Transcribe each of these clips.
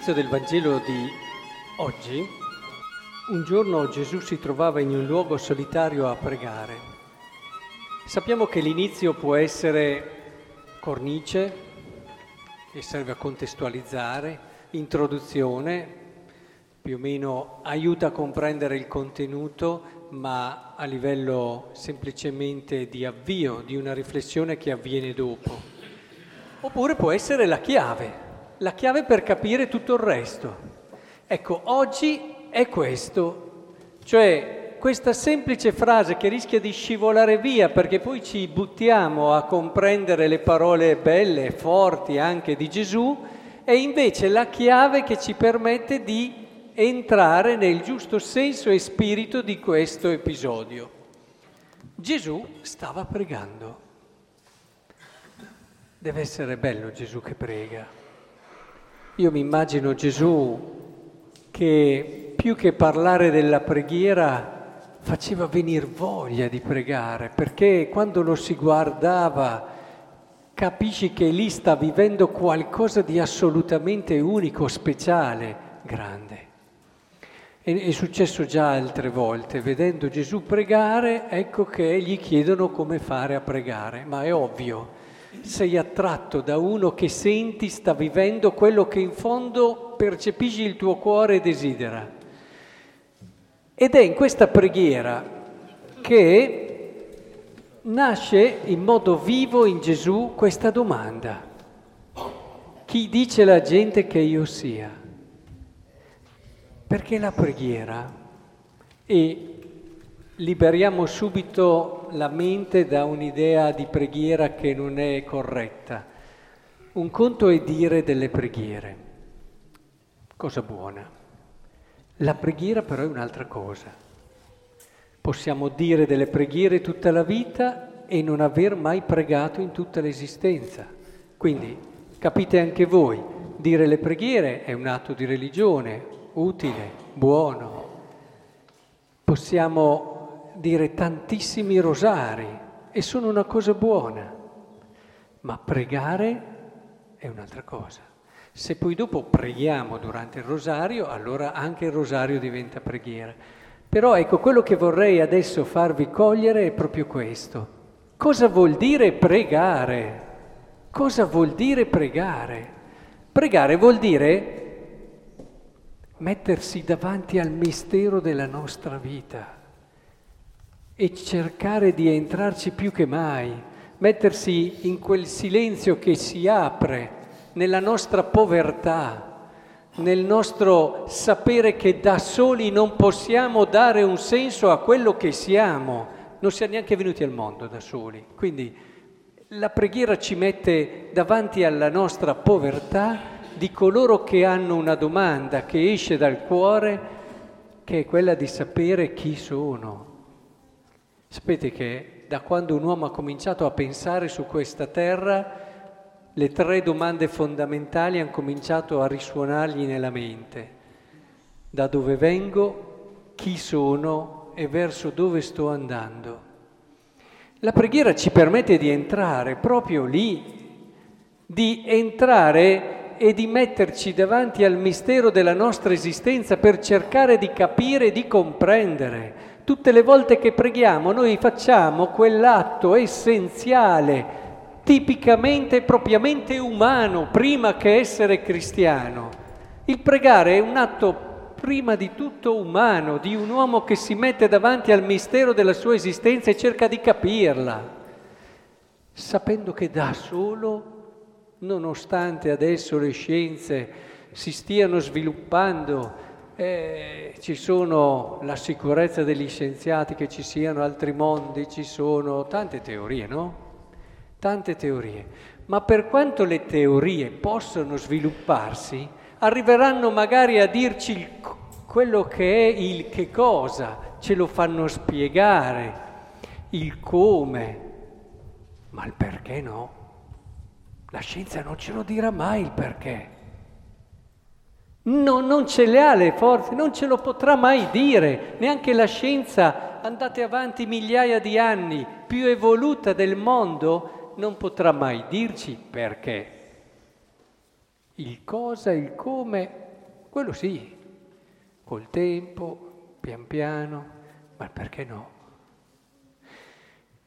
All'inizio del Vangelo di oggi, un giorno Gesù si trovava in un luogo solitario a pregare. Sappiamo che l'inizio può essere cornice, che serve a contestualizzare, introduzione, più o meno aiuta a comprendere il contenuto, ma a livello semplicemente di avvio di una riflessione che avviene dopo. Oppure può essere la chiave la chiave per capire tutto il resto. Ecco, oggi è questo, cioè questa semplice frase che rischia di scivolare via perché poi ci buttiamo a comprendere le parole belle e forti anche di Gesù, è invece la chiave che ci permette di entrare nel giusto senso e spirito di questo episodio. Gesù stava pregando. Deve essere bello Gesù che prega. Io mi immagino Gesù che più che parlare della preghiera faceva venire voglia di pregare, perché quando lo si guardava capisci che lì sta vivendo qualcosa di assolutamente unico, speciale, grande. E è successo già altre volte, vedendo Gesù pregare, ecco che gli chiedono come fare a pregare, ma è ovvio sei attratto da uno che senti sta vivendo quello che in fondo percepisci il tuo cuore desidera. Ed è in questa preghiera che nasce in modo vivo in Gesù questa domanda. Chi dice la gente che io sia? Perché la preghiera è liberiamo subito la mente da un'idea di preghiera che non è corretta. Un conto è dire delle preghiere, cosa buona. La preghiera però è un'altra cosa. Possiamo dire delle preghiere tutta la vita e non aver mai pregato in tutta l'esistenza. Quindi capite anche voi, dire le preghiere è un atto di religione, utile, buono. Possiamo dire tantissimi rosari e sono una cosa buona, ma pregare è un'altra cosa. Se poi dopo preghiamo durante il rosario, allora anche il rosario diventa preghiera. Però ecco, quello che vorrei adesso farvi cogliere è proprio questo. Cosa vuol dire pregare? Cosa vuol dire pregare? Pregare vuol dire mettersi davanti al mistero della nostra vita e cercare di entrarci più che mai, mettersi in quel silenzio che si apre nella nostra povertà, nel nostro sapere che da soli non possiamo dare un senso a quello che siamo, non siamo neanche venuti al mondo da soli. Quindi la preghiera ci mette davanti alla nostra povertà di coloro che hanno una domanda che esce dal cuore, che è quella di sapere chi sono Sapete che da quando un uomo ha cominciato a pensare su questa terra, le tre domande fondamentali hanno cominciato a risuonargli nella mente. Da dove vengo, chi sono e verso dove sto andando. La preghiera ci permette di entrare proprio lì, di entrare e di metterci davanti al mistero della nostra esistenza per cercare di capire e di comprendere Tutte le volte che preghiamo noi facciamo quell'atto essenziale, tipicamente e propriamente umano, prima che essere cristiano. Il pregare è un atto prima di tutto umano, di un uomo che si mette davanti al mistero della sua esistenza e cerca di capirla, sapendo che da solo, nonostante adesso le scienze si stiano sviluppando, eh, ci sono la sicurezza degli scienziati che ci siano altri mondi, ci sono tante teorie, no? Tante teorie. Ma per quanto le teorie possono svilupparsi, arriveranno magari a dirci il, quello che è il che cosa, ce lo fanno spiegare, il come, ma il perché no. La scienza non ce lo dirà mai il perché. No, non ce le ha le forze, non ce lo potrà mai dire, neanche la scienza, andate avanti migliaia di anni, più evoluta del mondo, non potrà mai dirci perché. Il cosa, il come quello sì, col tempo, pian piano, ma perché no?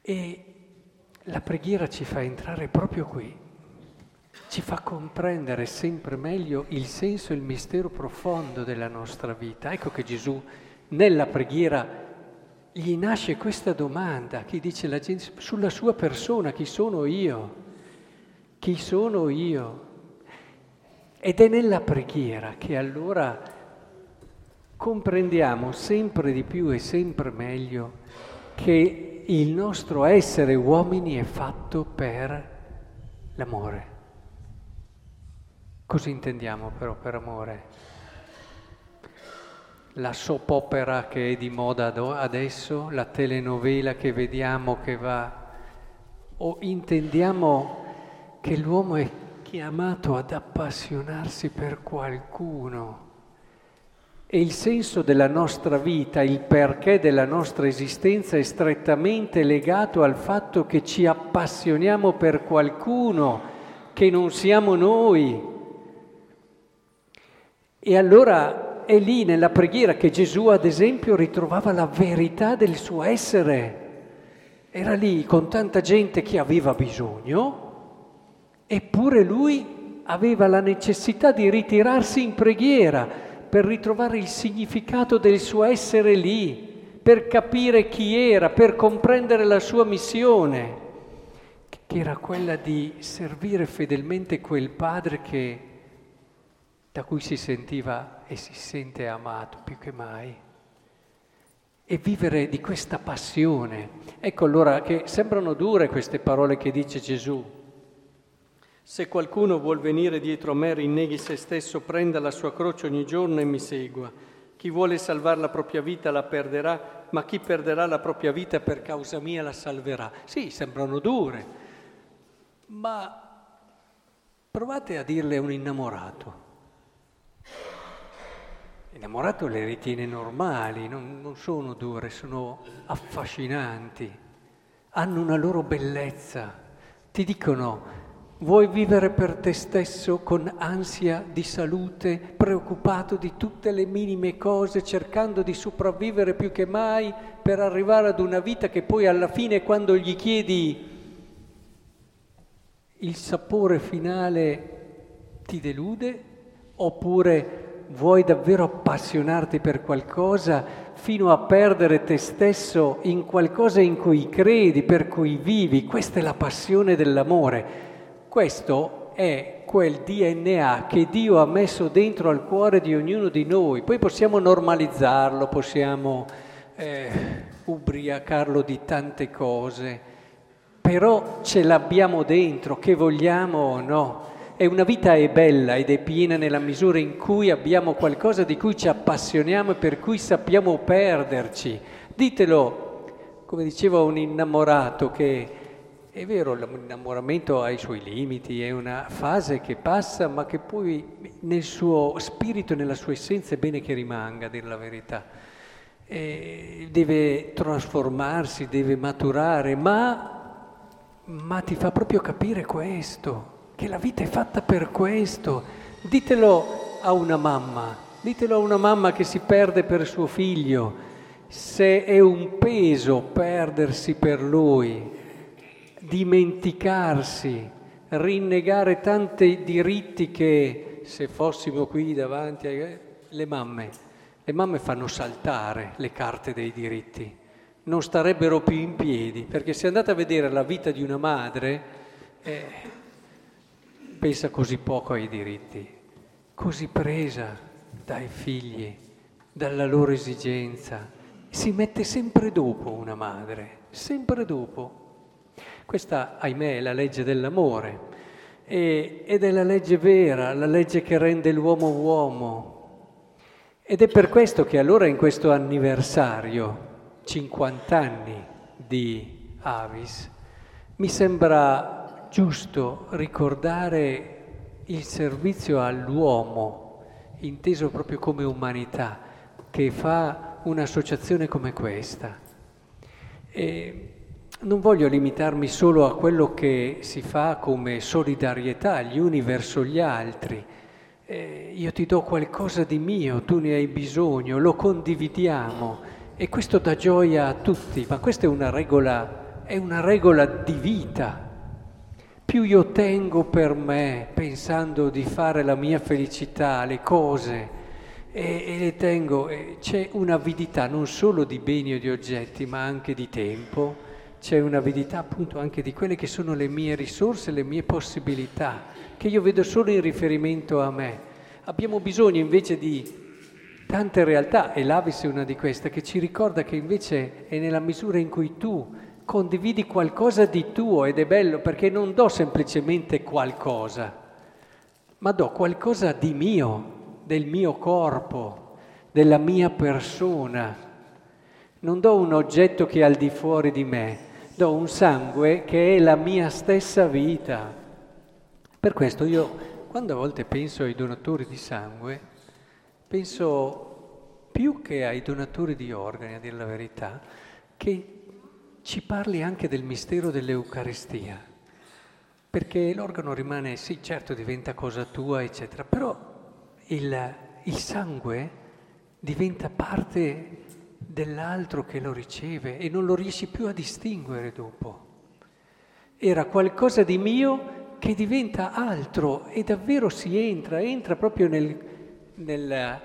E la preghiera ci fa entrare proprio qui, ci fa comprendere sempre meglio il senso e il mistero profondo della nostra vita. Ecco che Gesù nella preghiera gli nasce questa domanda, chi dice la gente sulla sua persona, chi sono io? Chi sono io? Ed è nella preghiera che allora comprendiamo sempre di più e sempre meglio che il nostro essere uomini è fatto per l'amore. Cosa intendiamo però per amore? La soap opera che è di moda adesso, la telenovela che vediamo che va, o intendiamo che l'uomo è chiamato ad appassionarsi per qualcuno e il senso della nostra vita, il perché della nostra esistenza è strettamente legato al fatto che ci appassioniamo per qualcuno che non siamo noi. E allora è lì nella preghiera che Gesù, ad esempio, ritrovava la verità del suo essere. Era lì con tanta gente che aveva bisogno, eppure lui aveva la necessità di ritirarsi in preghiera per ritrovare il significato del suo essere lì, per capire chi era, per comprendere la sua missione, che era quella di servire fedelmente quel padre che, da cui si sentiva e si sente amato più che mai. E vivere di questa passione. Ecco allora che sembrano dure queste parole che dice Gesù, se qualcuno vuol venire dietro a me, rinneghi se stesso, prenda la sua croce ogni giorno e mi segua. Chi vuole salvare la propria vita la perderà, ma chi perderà la propria vita per causa mia la salverà. Sì, sembrano dure, ma provate a dirle a un innamorato. L'innamorato le ritiene normali, non, non sono dure, sono affascinanti, hanno una loro bellezza. Ti dicono Vuoi vivere per te stesso con ansia di salute, preoccupato di tutte le minime cose, cercando di sopravvivere più che mai per arrivare ad una vita che poi alla fine quando gli chiedi il sapore finale ti delude? Oppure vuoi davvero appassionarti per qualcosa fino a perdere te stesso in qualcosa in cui credi, per cui vivi? Questa è la passione dell'amore. Questo è quel DNA che Dio ha messo dentro al cuore di ognuno di noi. Poi possiamo normalizzarlo, possiamo eh, ubriacarlo di tante cose, però ce l'abbiamo dentro, che vogliamo o no. E una vita è bella ed è piena nella misura in cui abbiamo qualcosa di cui ci appassioniamo e per cui sappiamo perderci. Ditelo, come diceva un innamorato che è vero, l'innamoramento ha i suoi limiti, è una fase che passa, ma che poi nel suo spirito, nella sua essenza è bene che rimanga, a dire la verità. E deve trasformarsi, deve maturare, ma, ma ti fa proprio capire questo, che la vita è fatta per questo. Ditelo a una mamma, ditelo a una mamma che si perde per suo figlio, se è un peso perdersi per lui, dimenticarsi, rinnegare tanti diritti che se fossimo qui davanti alle mamme, le mamme fanno saltare le carte dei diritti, non starebbero più in piedi, perché se andate a vedere la vita di una madre, eh, pensa così poco ai diritti, così presa dai figli, dalla loro esigenza. Si mette sempre dopo una madre, sempre dopo. Questa, ahimè, è la legge dell'amore e, ed è la legge vera, la legge che rende l'uomo uomo. Ed è per questo che allora in questo anniversario, 50 anni di Avis, mi sembra giusto ricordare il servizio all'uomo, inteso proprio come umanità, che fa un'associazione come questa. E non voglio limitarmi solo a quello che si fa come solidarietà gli uni verso gli altri, eh, io ti do qualcosa di mio, tu ne hai bisogno, lo condividiamo e questo dà gioia a tutti, ma questa è una regola, è una regola di vita. Più io tengo per me, pensando di fare la mia felicità, le cose, e, e le tengo, e c'è un'avidità non solo di beni o di oggetti, ma anche di tempo, c'è un'avidità appunto anche di quelle che sono le mie risorse, le mie possibilità che io vedo solo in riferimento a me. Abbiamo bisogno invece di tante realtà, e l'Avis è una di queste, che ci ricorda che invece è nella misura in cui tu condividi qualcosa di tuo ed è bello perché non do semplicemente qualcosa, ma do qualcosa di mio, del mio corpo, della mia persona. Non do un oggetto che è al di fuori di me, do un sangue che è la mia stessa vita. Per questo io, quando a volte penso ai donatori di sangue, penso più che ai donatori di organi, a dire la verità, che ci parli anche del mistero dell'Eucaristia. Perché l'organo rimane, sì, certo diventa cosa tua, eccetera, però il, il sangue diventa parte dell'altro che lo riceve e non lo riesci più a distinguere dopo. Era qualcosa di mio che diventa altro e davvero si entra, entra proprio nel, nel,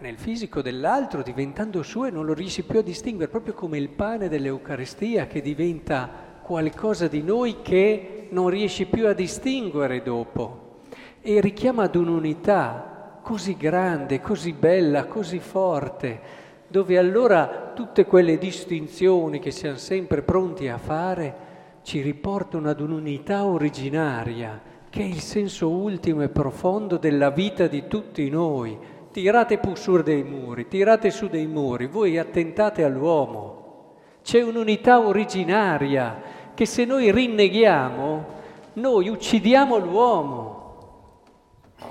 nel fisico dell'altro, diventando suo e non lo riesci più a distinguere, proprio come il pane dell'Eucaristia che diventa qualcosa di noi che non riesci più a distinguere dopo e richiama ad un'unità così grande, così bella, così forte, dove allora tutte quelle distinzioni che siamo sempre pronti a fare, ci riportano ad un'unità originaria che è il senso ultimo e profondo della vita di tutti noi. Tirate su dei muri, tirate su dei muri, voi attentate all'uomo. C'è un'unità originaria che se noi rinneghiamo, noi uccidiamo l'uomo.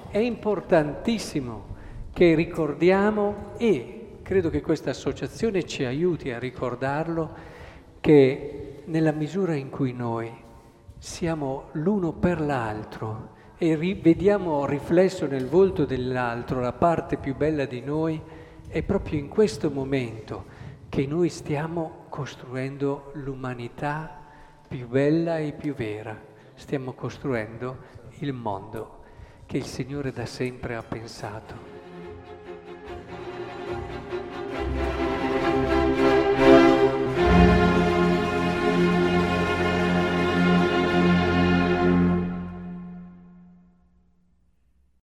È importantissimo che ricordiamo e credo che questa associazione ci aiuti a ricordarlo che nella misura in cui noi siamo l'uno per l'altro e ri- vediamo riflesso nel volto dell'altro la parte più bella di noi, è proprio in questo momento che noi stiamo costruendo l'umanità più bella e più vera, stiamo costruendo il mondo che il Signore da sempre ha pensato.